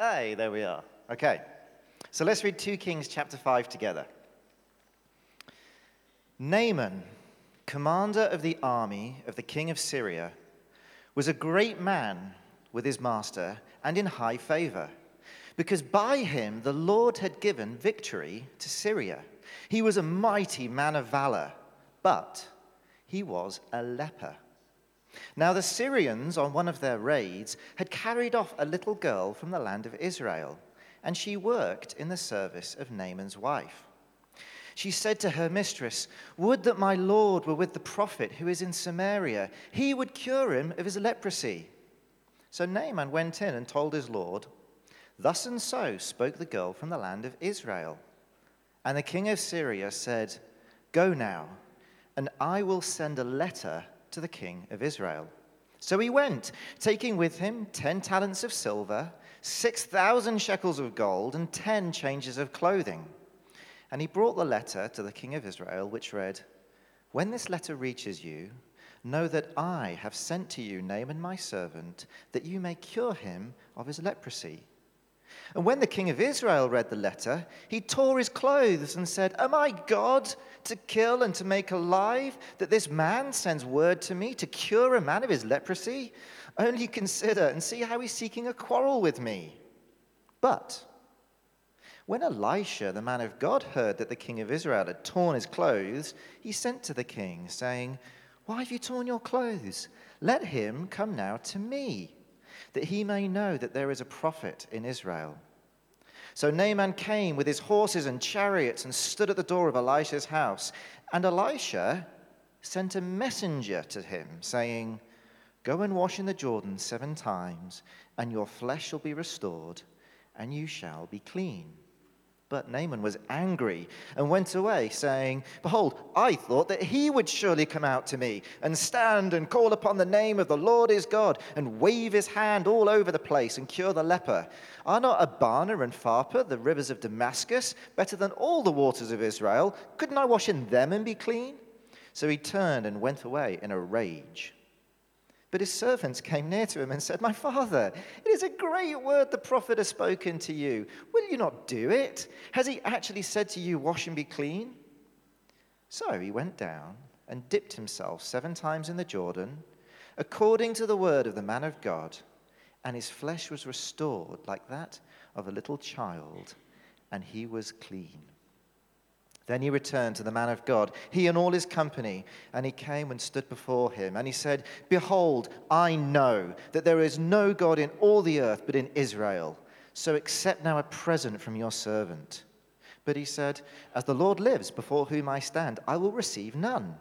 Hey, there we are. Okay. So let's read 2 Kings chapter 5 together. Naaman, commander of the army of the king of Syria, was a great man with his master and in high favor, because by him the Lord had given victory to Syria. He was a mighty man of valor, but he was a leper. Now, the Syrians, on one of their raids, had carried off a little girl from the land of Israel, and she worked in the service of Naaman's wife. She said to her mistress, Would that my Lord were with the prophet who is in Samaria. He would cure him of his leprosy. So Naaman went in and told his Lord, Thus and so spoke the girl from the land of Israel. And the king of Syria said, Go now, and I will send a letter to the king of Israel. So he went, taking with him ten talents of silver, six thousand shekels of gold, and ten changes of clothing. And he brought the letter to the king of Israel, which read, When this letter reaches you, know that I have sent to you Naaman my servant, that you may cure him of his leprosy. And when the king of Israel read the letter, he tore his clothes and said, Am I God to kill and to make alive that this man sends word to me to cure a man of his leprosy? Only consider and see how he's seeking a quarrel with me. But when Elisha, the man of God, heard that the king of Israel had torn his clothes, he sent to the king, saying, Why have you torn your clothes? Let him come now to me that he may know that there is a prophet in Israel. So Naaman came with his horses and chariots and stood at the door of Elisha's house. And Elisha sent a messenger to him, saying, Go and wash in the Jordan seven times, and your flesh shall be restored, and you shall be clean. But Naaman was angry and went away, saying, Behold, I thought that he would surely come out to me and stand and call upon the name of the Lord his God and wave his hand all over the place and cure the leper. Are not Abana and Pharpar, the rivers of Damascus, better than all the waters of Israel? Couldn't I wash in them and be clean? So he turned and went away in a rage. But his servants came near to him and said, My father, it is a great word the prophet has spoken to you. Will you not do it? Has he actually said to you, Wash and be clean? So he went down and dipped himself seven times in the Jordan, according to the word of the man of God, and his flesh was restored like that of a little child, and he was clean. Then he returned to the man of God, he and all his company, and he came and stood before him. And he said, Behold, I know that there is no God in all the earth but in Israel. So accept now a present from your servant. But he said, As the Lord lives, before whom I stand, I will receive none.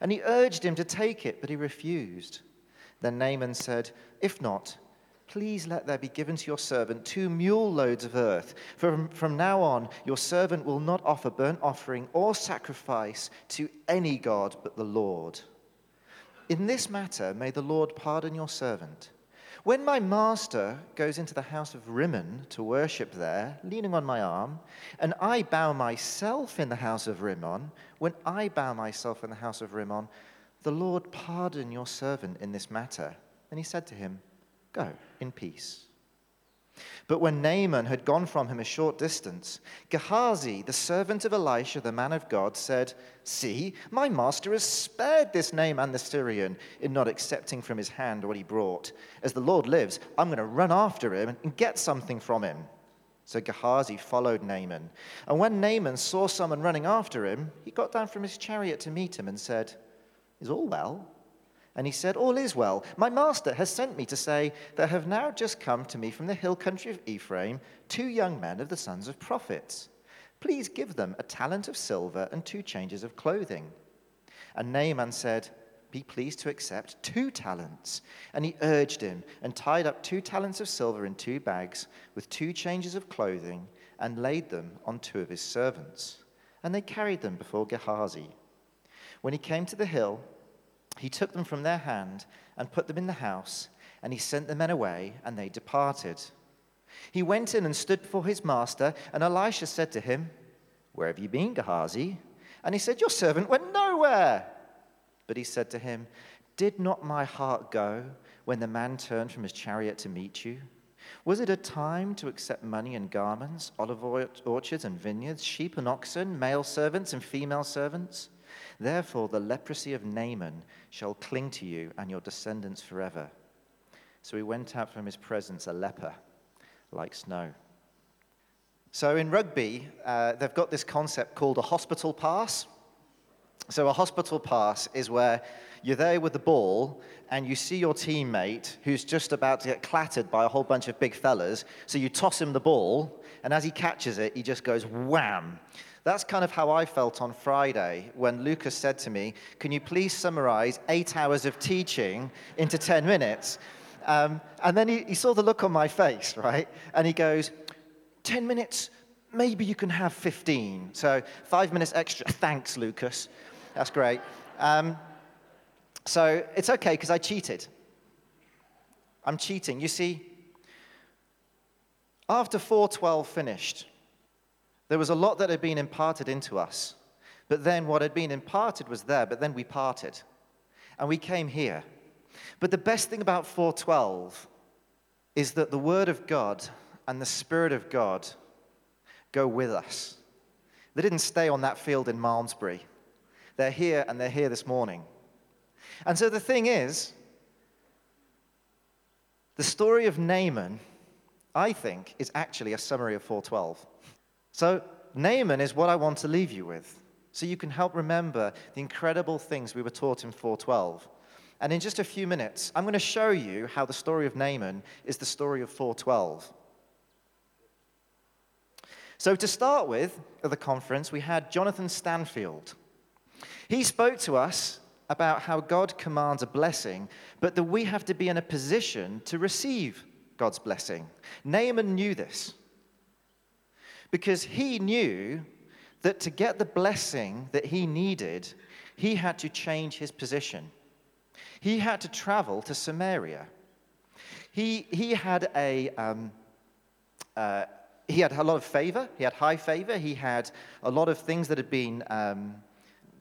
And he urged him to take it, but he refused. Then Naaman said, If not, Please let there be given to your servant two mule loads of earth. From, from now on, your servant will not offer burnt offering or sacrifice to any God but the Lord. In this matter, may the Lord pardon your servant. When my master goes into the house of Rimmon to worship there, leaning on my arm, and I bow myself in the house of Rimmon, when I bow myself in the house of Rimmon, the Lord pardon your servant in this matter. And he said to him, Go in peace. But when Naaman had gone from him a short distance, Gehazi, the servant of Elisha, the man of God, said, See, my master has spared this Naaman the Syrian in not accepting from his hand what he brought. As the Lord lives, I'm going to run after him and get something from him. So Gehazi followed Naaman. And when Naaman saw someone running after him, he got down from his chariot to meet him and said, Is all well? And he said, All is well. My master has sent me to say, There have now just come to me from the hill country of Ephraim two young men of the sons of prophets. Please give them a talent of silver and two changes of clothing. And Naaman said, Be pleased to accept two talents. And he urged him and tied up two talents of silver in two bags with two changes of clothing and laid them on two of his servants. And they carried them before Gehazi. When he came to the hill, he took them from their hand and put them in the house, and he sent the men away, and they departed. He went in and stood before his master, and Elisha said to him, Where have you been, Gehazi? And he said, Your servant went nowhere. But he said to him, Did not my heart go when the man turned from his chariot to meet you? Was it a time to accept money and garments, olive orchards and vineyards, sheep and oxen, male servants and female servants? Therefore, the leprosy of Naaman shall cling to you and your descendants forever. So he went out from his presence a leper, like snow. So in rugby, uh, they've got this concept called a hospital pass. So, a hospital pass is where you're there with the ball and you see your teammate who's just about to get clattered by a whole bunch of big fellas. So, you toss him the ball, and as he catches it, he just goes wham. That's kind of how I felt on Friday when Lucas said to me, Can you please summarize eight hours of teaching into 10 minutes? Um, and then he, he saw the look on my face, right? And he goes, 10 minutes, maybe you can have 15. So, five minutes extra. Thanks, Lucas. That's great. Um, so it's okay because I cheated. I'm cheating. You see, after 412 finished, there was a lot that had been imparted into us. But then what had been imparted was there, but then we parted. And we came here. But the best thing about 412 is that the Word of God and the Spirit of God go with us. They didn't stay on that field in Malmesbury. They're here and they're here this morning. And so the thing is, the story of Naaman, I think, is actually a summary of 412. So Naaman is what I want to leave you with. So you can help remember the incredible things we were taught in 412. And in just a few minutes, I'm going to show you how the story of Naaman is the story of 412. So, to start with, at the conference, we had Jonathan Stanfield. He spoke to us about how God commands a blessing, but that we have to be in a position to receive God's blessing. Naaman knew this because he knew that to get the blessing that he needed, he had to change his position. He had to travel to Samaria. He, he had a. Um, uh, he had a lot of favor. He had high favor. He had a lot of things that had been um,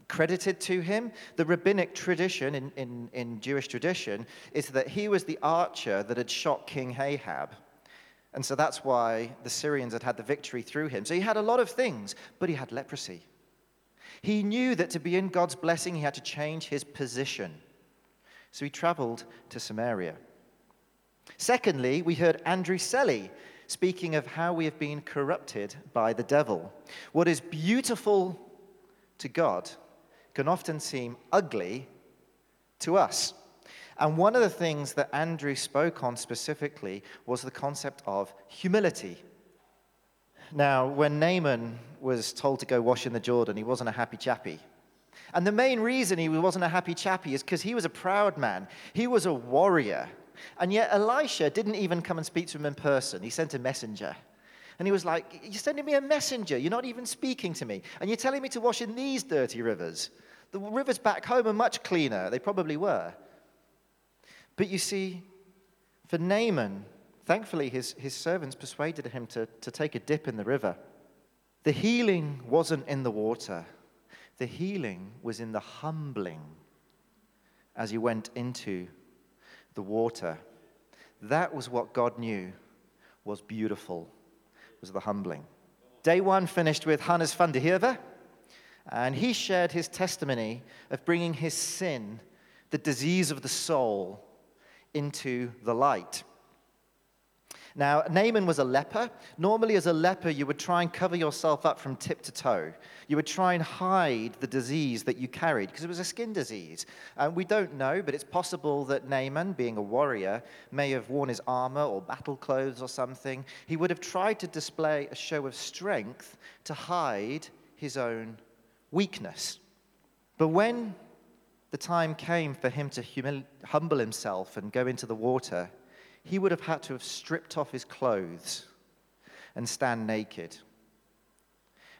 credited to him. The rabbinic tradition in, in, in Jewish tradition is that he was the archer that had shot King Ahab. And so that's why the Syrians had had the victory through him. So he had a lot of things, but he had leprosy. He knew that to be in God's blessing, he had to change his position. So he traveled to Samaria. Secondly, we heard Andrew Selly speaking of how we have been corrupted by the devil. What is beautiful to God can often seem ugly to us. And one of the things that Andrew spoke on specifically was the concept of humility. Now, when Naaman was told to go wash in the Jordan, he wasn't a happy chappy. And the main reason he wasn't a happy chappy is because he was a proud man. He was a warrior. And yet Elisha didn't even come and speak to him in person. He sent a messenger. And he was like, You're sending me a messenger. You're not even speaking to me. And you're telling me to wash in these dirty rivers. The rivers back home are much cleaner. They probably were. But you see, for Naaman, thankfully his, his servants persuaded him to, to take a dip in the river. The healing wasn't in the water, the healing was in the humbling as he went into the water. That was what God knew was beautiful was the humbling. Day one finished with Hannes van der Heever, and he shared his testimony of bringing his sin, the disease of the soul, into the light. Now, Naaman was a leper. Normally, as a leper, you would try and cover yourself up from tip to toe. You would try and hide the disease that you carried because it was a skin disease. And we don't know, but it's possible that Naaman, being a warrior, may have worn his armor or battle clothes or something. He would have tried to display a show of strength to hide his own weakness. But when the time came for him to humil- humble himself and go into the water, he would have had to have stripped off his clothes and stand naked.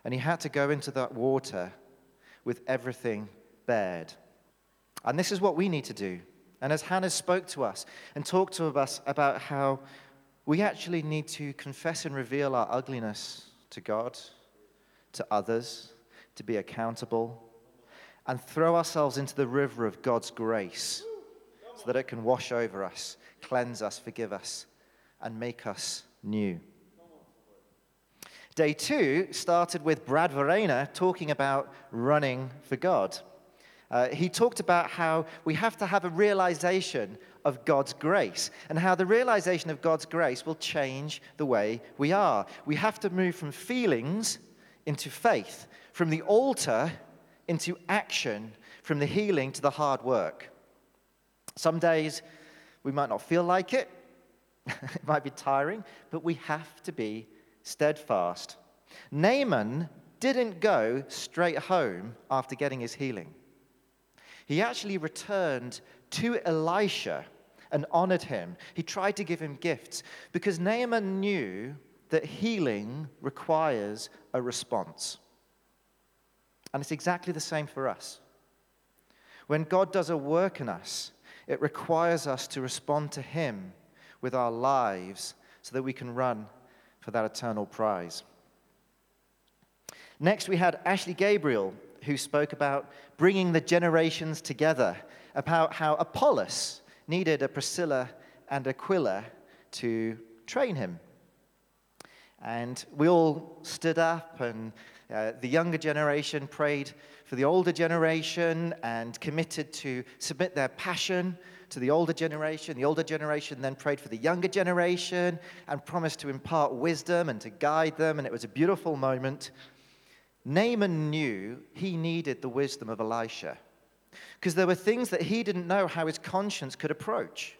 And he had to go into that water with everything bared. And this is what we need to do. And as Hannah spoke to us and talked to us about how we actually need to confess and reveal our ugliness to God, to others, to be accountable, and throw ourselves into the river of God's grace so that it can wash over us cleanse us, forgive us, and make us new. Day two started with Brad Verena talking about running for God. Uh, he talked about how we have to have a realization of God's grace and how the realization of God's grace will change the way we are. We have to move from feelings into faith, from the altar into action, from the healing to the hard work. Some days we might not feel like it, it might be tiring, but we have to be steadfast. Naaman didn't go straight home after getting his healing. He actually returned to Elisha and honored him. He tried to give him gifts because Naaman knew that healing requires a response. And it's exactly the same for us. When God does a work in us, it requires us to respond to Him with our lives so that we can run for that eternal prize. Next, we had Ashley Gabriel, who spoke about bringing the generations together, about how Apollos needed a Priscilla and Aquila to train him. And we all stood up, and uh, the younger generation prayed for the older generation and committed to submit their passion to the older generation. The older generation then prayed for the younger generation and promised to impart wisdom and to guide them, and it was a beautiful moment. Naaman knew he needed the wisdom of Elisha because there were things that he didn't know how his conscience could approach.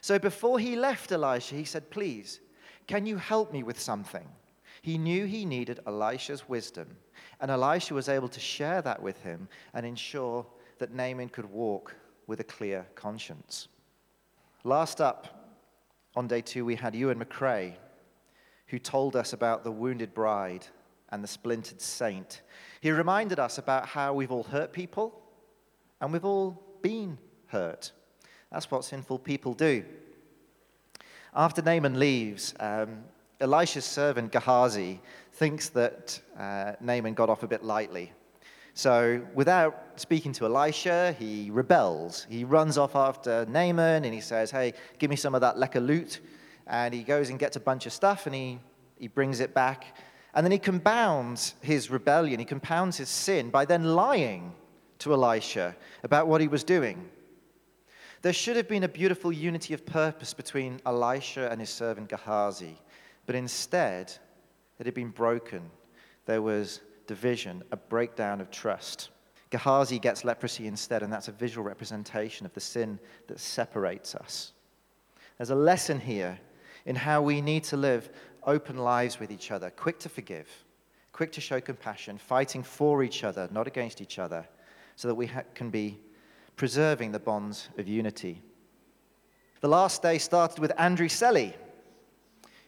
So before he left Elisha, he said, Please, can you help me with something? He knew he needed Elisha's wisdom, and Elisha was able to share that with him and ensure that Naaman could walk with a clear conscience. Last up, on day two, we had Ewan McRae, who told us about the wounded bride and the splintered saint. He reminded us about how we've all hurt people and we've all been hurt. That's what sinful people do. After Naaman leaves, um, Elisha's servant Gehazi thinks that uh, Naaman got off a bit lightly. So, without speaking to Elisha, he rebels. He runs off after Naaman and he says, Hey, give me some of that lekker loot. And he goes and gets a bunch of stuff and he, he brings it back. And then he compounds his rebellion, he compounds his sin by then lying to Elisha about what he was doing. There should have been a beautiful unity of purpose between Elisha and his servant Gehazi, but instead, it had been broken. There was division, a breakdown of trust. Gehazi gets leprosy instead, and that's a visual representation of the sin that separates us. There's a lesson here in how we need to live open lives with each other, quick to forgive, quick to show compassion, fighting for each other, not against each other, so that we ha- can be preserving the bonds of unity. The last day started with Andrew Selly,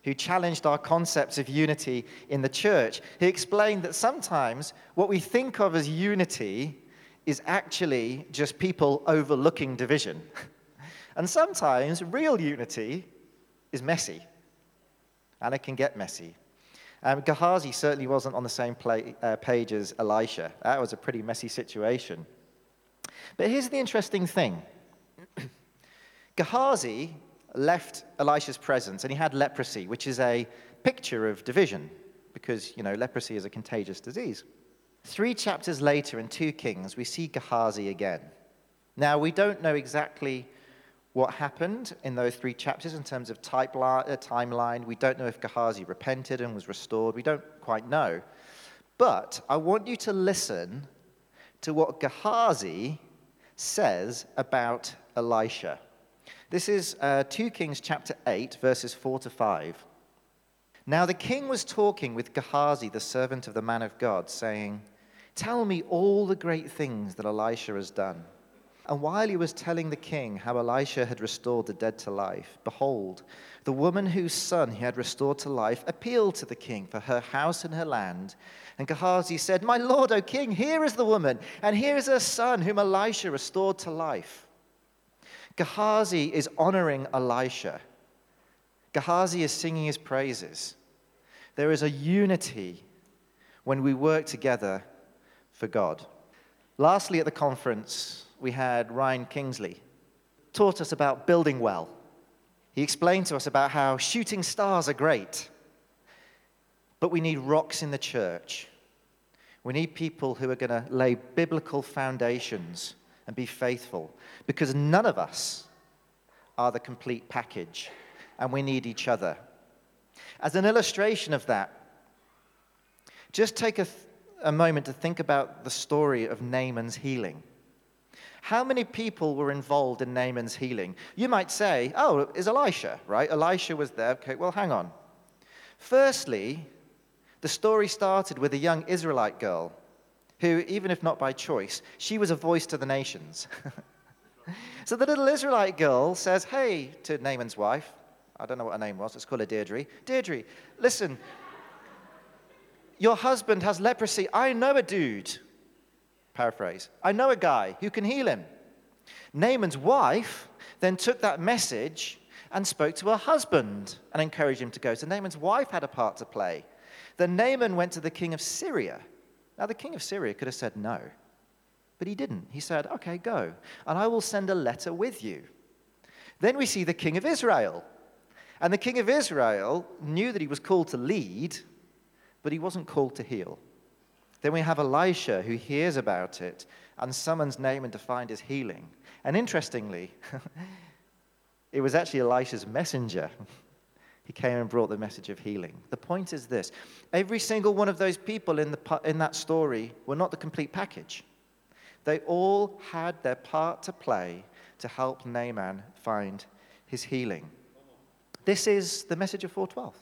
who challenged our concepts of unity in the church. He explained that sometimes what we think of as unity is actually just people overlooking division. and sometimes real unity is messy and it can get messy. Um, Gehazi certainly wasn't on the same play, uh, page as Elisha. That was a pretty messy situation. But here's the interesting thing Gehazi left Elisha's presence and he had leprosy, which is a picture of division because, you know, leprosy is a contagious disease. Three chapters later in 2 Kings, we see Gehazi again. Now, we don't know exactly what happened in those three chapters in terms of type li- uh, timeline. We don't know if Gehazi repented and was restored. We don't quite know. But I want you to listen to what Gehazi says about Elisha. This is uh, 2 Kings chapter 8, verses 4 to 5. Now the king was talking with Gehazi, the servant of the man of God, saying, Tell me all the great things that Elisha has done. And while he was telling the king how Elisha had restored the dead to life, behold, the woman whose son he had restored to life appealed to the king for her house and her land. And Gehazi said, My lord, O king, here is the woman, and here is her son whom Elisha restored to life. Gehazi is honoring Elisha. Gehazi is singing his praises. There is a unity when we work together for God. Lastly, at the conference, we had Ryan Kingsley taught us about building well. He explained to us about how shooting stars are great, but we need rocks in the church. We need people who are going to lay biblical foundations and be faithful because none of us are the complete package and we need each other. As an illustration of that, just take a, th- a moment to think about the story of Naaman's healing. How many people were involved in Naaman's healing? You might say, oh, is Elisha, right? Elisha was there. Okay, well, hang on. Firstly, the story started with a young Israelite girl who, even if not by choice, she was a voice to the nations. so the little Israelite girl says, hey, to Naaman's wife, I don't know what her name was, let's call her Deirdre. Deirdre, listen, your husband has leprosy. I know a dude Paraphrase. I know a guy who can heal him. Naaman's wife then took that message and spoke to her husband and encouraged him to go. So Naaman's wife had a part to play. Then Naaman went to the king of Syria. Now, the king of Syria could have said no, but he didn't. He said, Okay, go, and I will send a letter with you. Then we see the king of Israel. And the king of Israel knew that he was called to lead, but he wasn't called to heal. Then we have Elisha who hears about it and summons Naaman to find his healing. And interestingly, it was actually Elisha's messenger. He came and brought the message of healing. The point is this every single one of those people in, the, in that story were not the complete package. They all had their part to play to help Naaman find his healing. This is the message of 412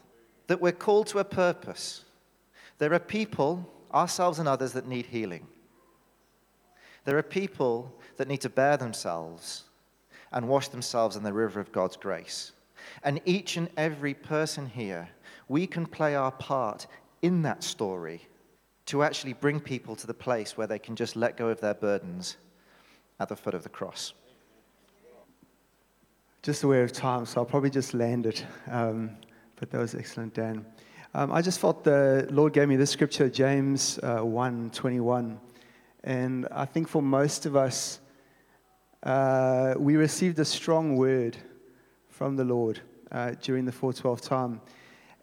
that we're called to a purpose. There are people ourselves and others that need healing. There are people that need to bear themselves and wash themselves in the river of God's grace. And each and every person here, we can play our part in that story to actually bring people to the place where they can just let go of their burdens at the foot of the cross. Just aware of time, so I'll probably just land it. Um, but that was excellent, Dan. Um, I just felt the Lord gave me this scripture, James uh, 1 21. And I think for most of us, uh, we received a strong word from the Lord uh, during the 412 time.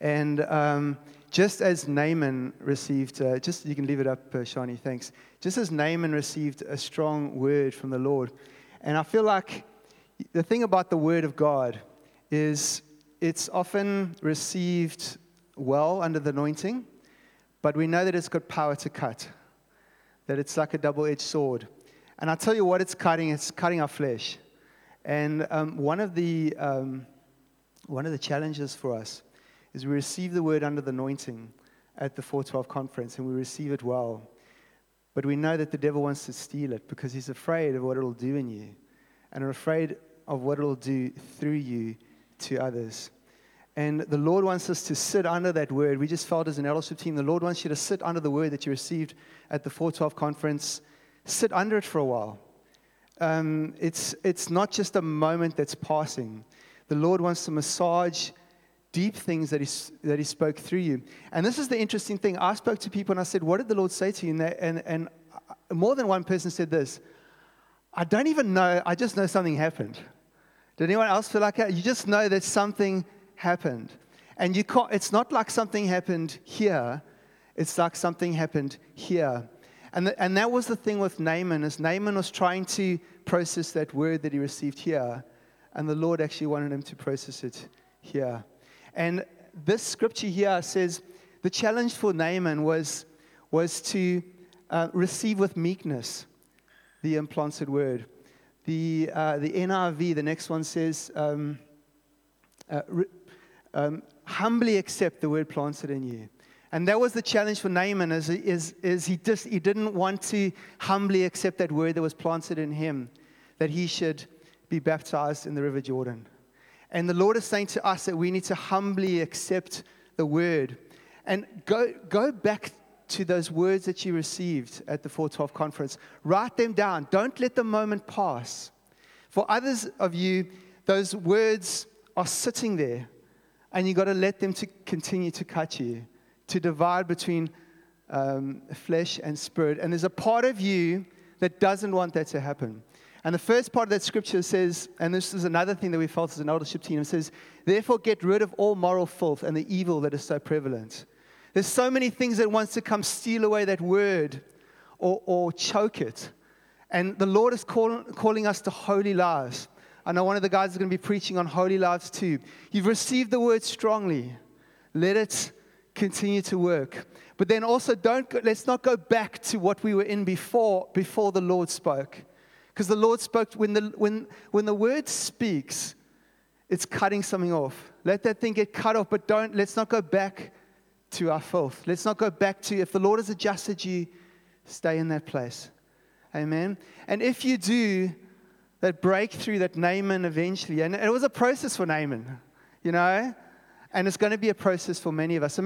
And um, just as Naaman received, uh, just you can leave it up, uh, Shani, thanks. Just as Naaman received a strong word from the Lord. And I feel like the thing about the word of God is it's often received well under the anointing, but we know that it's got power to cut, that it's like a double edged sword. And I'll tell you what it's cutting, it's cutting our flesh. And um, one, of the, um, one of the challenges for us is we receive the word under the anointing at the 412 conference, and we receive it well. But we know that the devil wants to steal it because he's afraid of what it'll do in you and are afraid of what it'll do through you to others. And the Lord wants us to sit under that word. We just felt as an eldership team, the Lord wants you to sit under the word that you received at the 412 conference. Sit under it for a while. Um, it's, it's not just a moment that's passing. The Lord wants to massage deep things that he, that he spoke through you. And this is the interesting thing. I spoke to people and I said, What did the Lord say to you? And, they, and, and more than one person said this I don't even know, I just know something happened. Did anyone else feel like that? You just know that something happened. And you it's not like something happened here, it's like something happened here. And, the, and that was the thing with Naaman, is Naaman was trying to process that word that he received here, and the Lord actually wanted him to process it here. And this scripture here says the challenge for Naaman was, was to uh, receive with meekness the implanted word. The, uh, the NIV, the next one says, um, uh, um, humbly accept the word planted in you. And that was the challenge for Naaman is, is, is he, just, he didn't want to humbly accept that word that was planted in him, that he should be baptized in the river Jordan. And the Lord is saying to us that we need to humbly accept the word. And go, go back to those words that you received at the 412 conference. Write them down. Don't let the moment pass. For others of you, those words are sitting there and you've got to let them to continue to cut you, to divide between um, flesh and spirit. And there's a part of you that doesn't want that to happen. And the first part of that scripture says, and this is another thing that we felt as an eldership team, it says, Therefore get rid of all moral filth and the evil that is so prevalent. There's so many things that wants to come steal away that word or, or choke it. And the Lord is call, calling us to holy lives. I know one of the guys is going to be preaching on holy lives too. You've received the word strongly. Let it continue to work. But then also don't go, let's not go back to what we were in before before the Lord spoke. Because the Lord spoke when the when when the word speaks, it's cutting something off. Let that thing get cut off, but don't let's not go back to our filth. Let's not go back to if the Lord has adjusted you, stay in that place. Amen. And if you do that breakthrough that Naaman eventually, and it was a process for Naaman, you know, and it's going to be a process for many of us.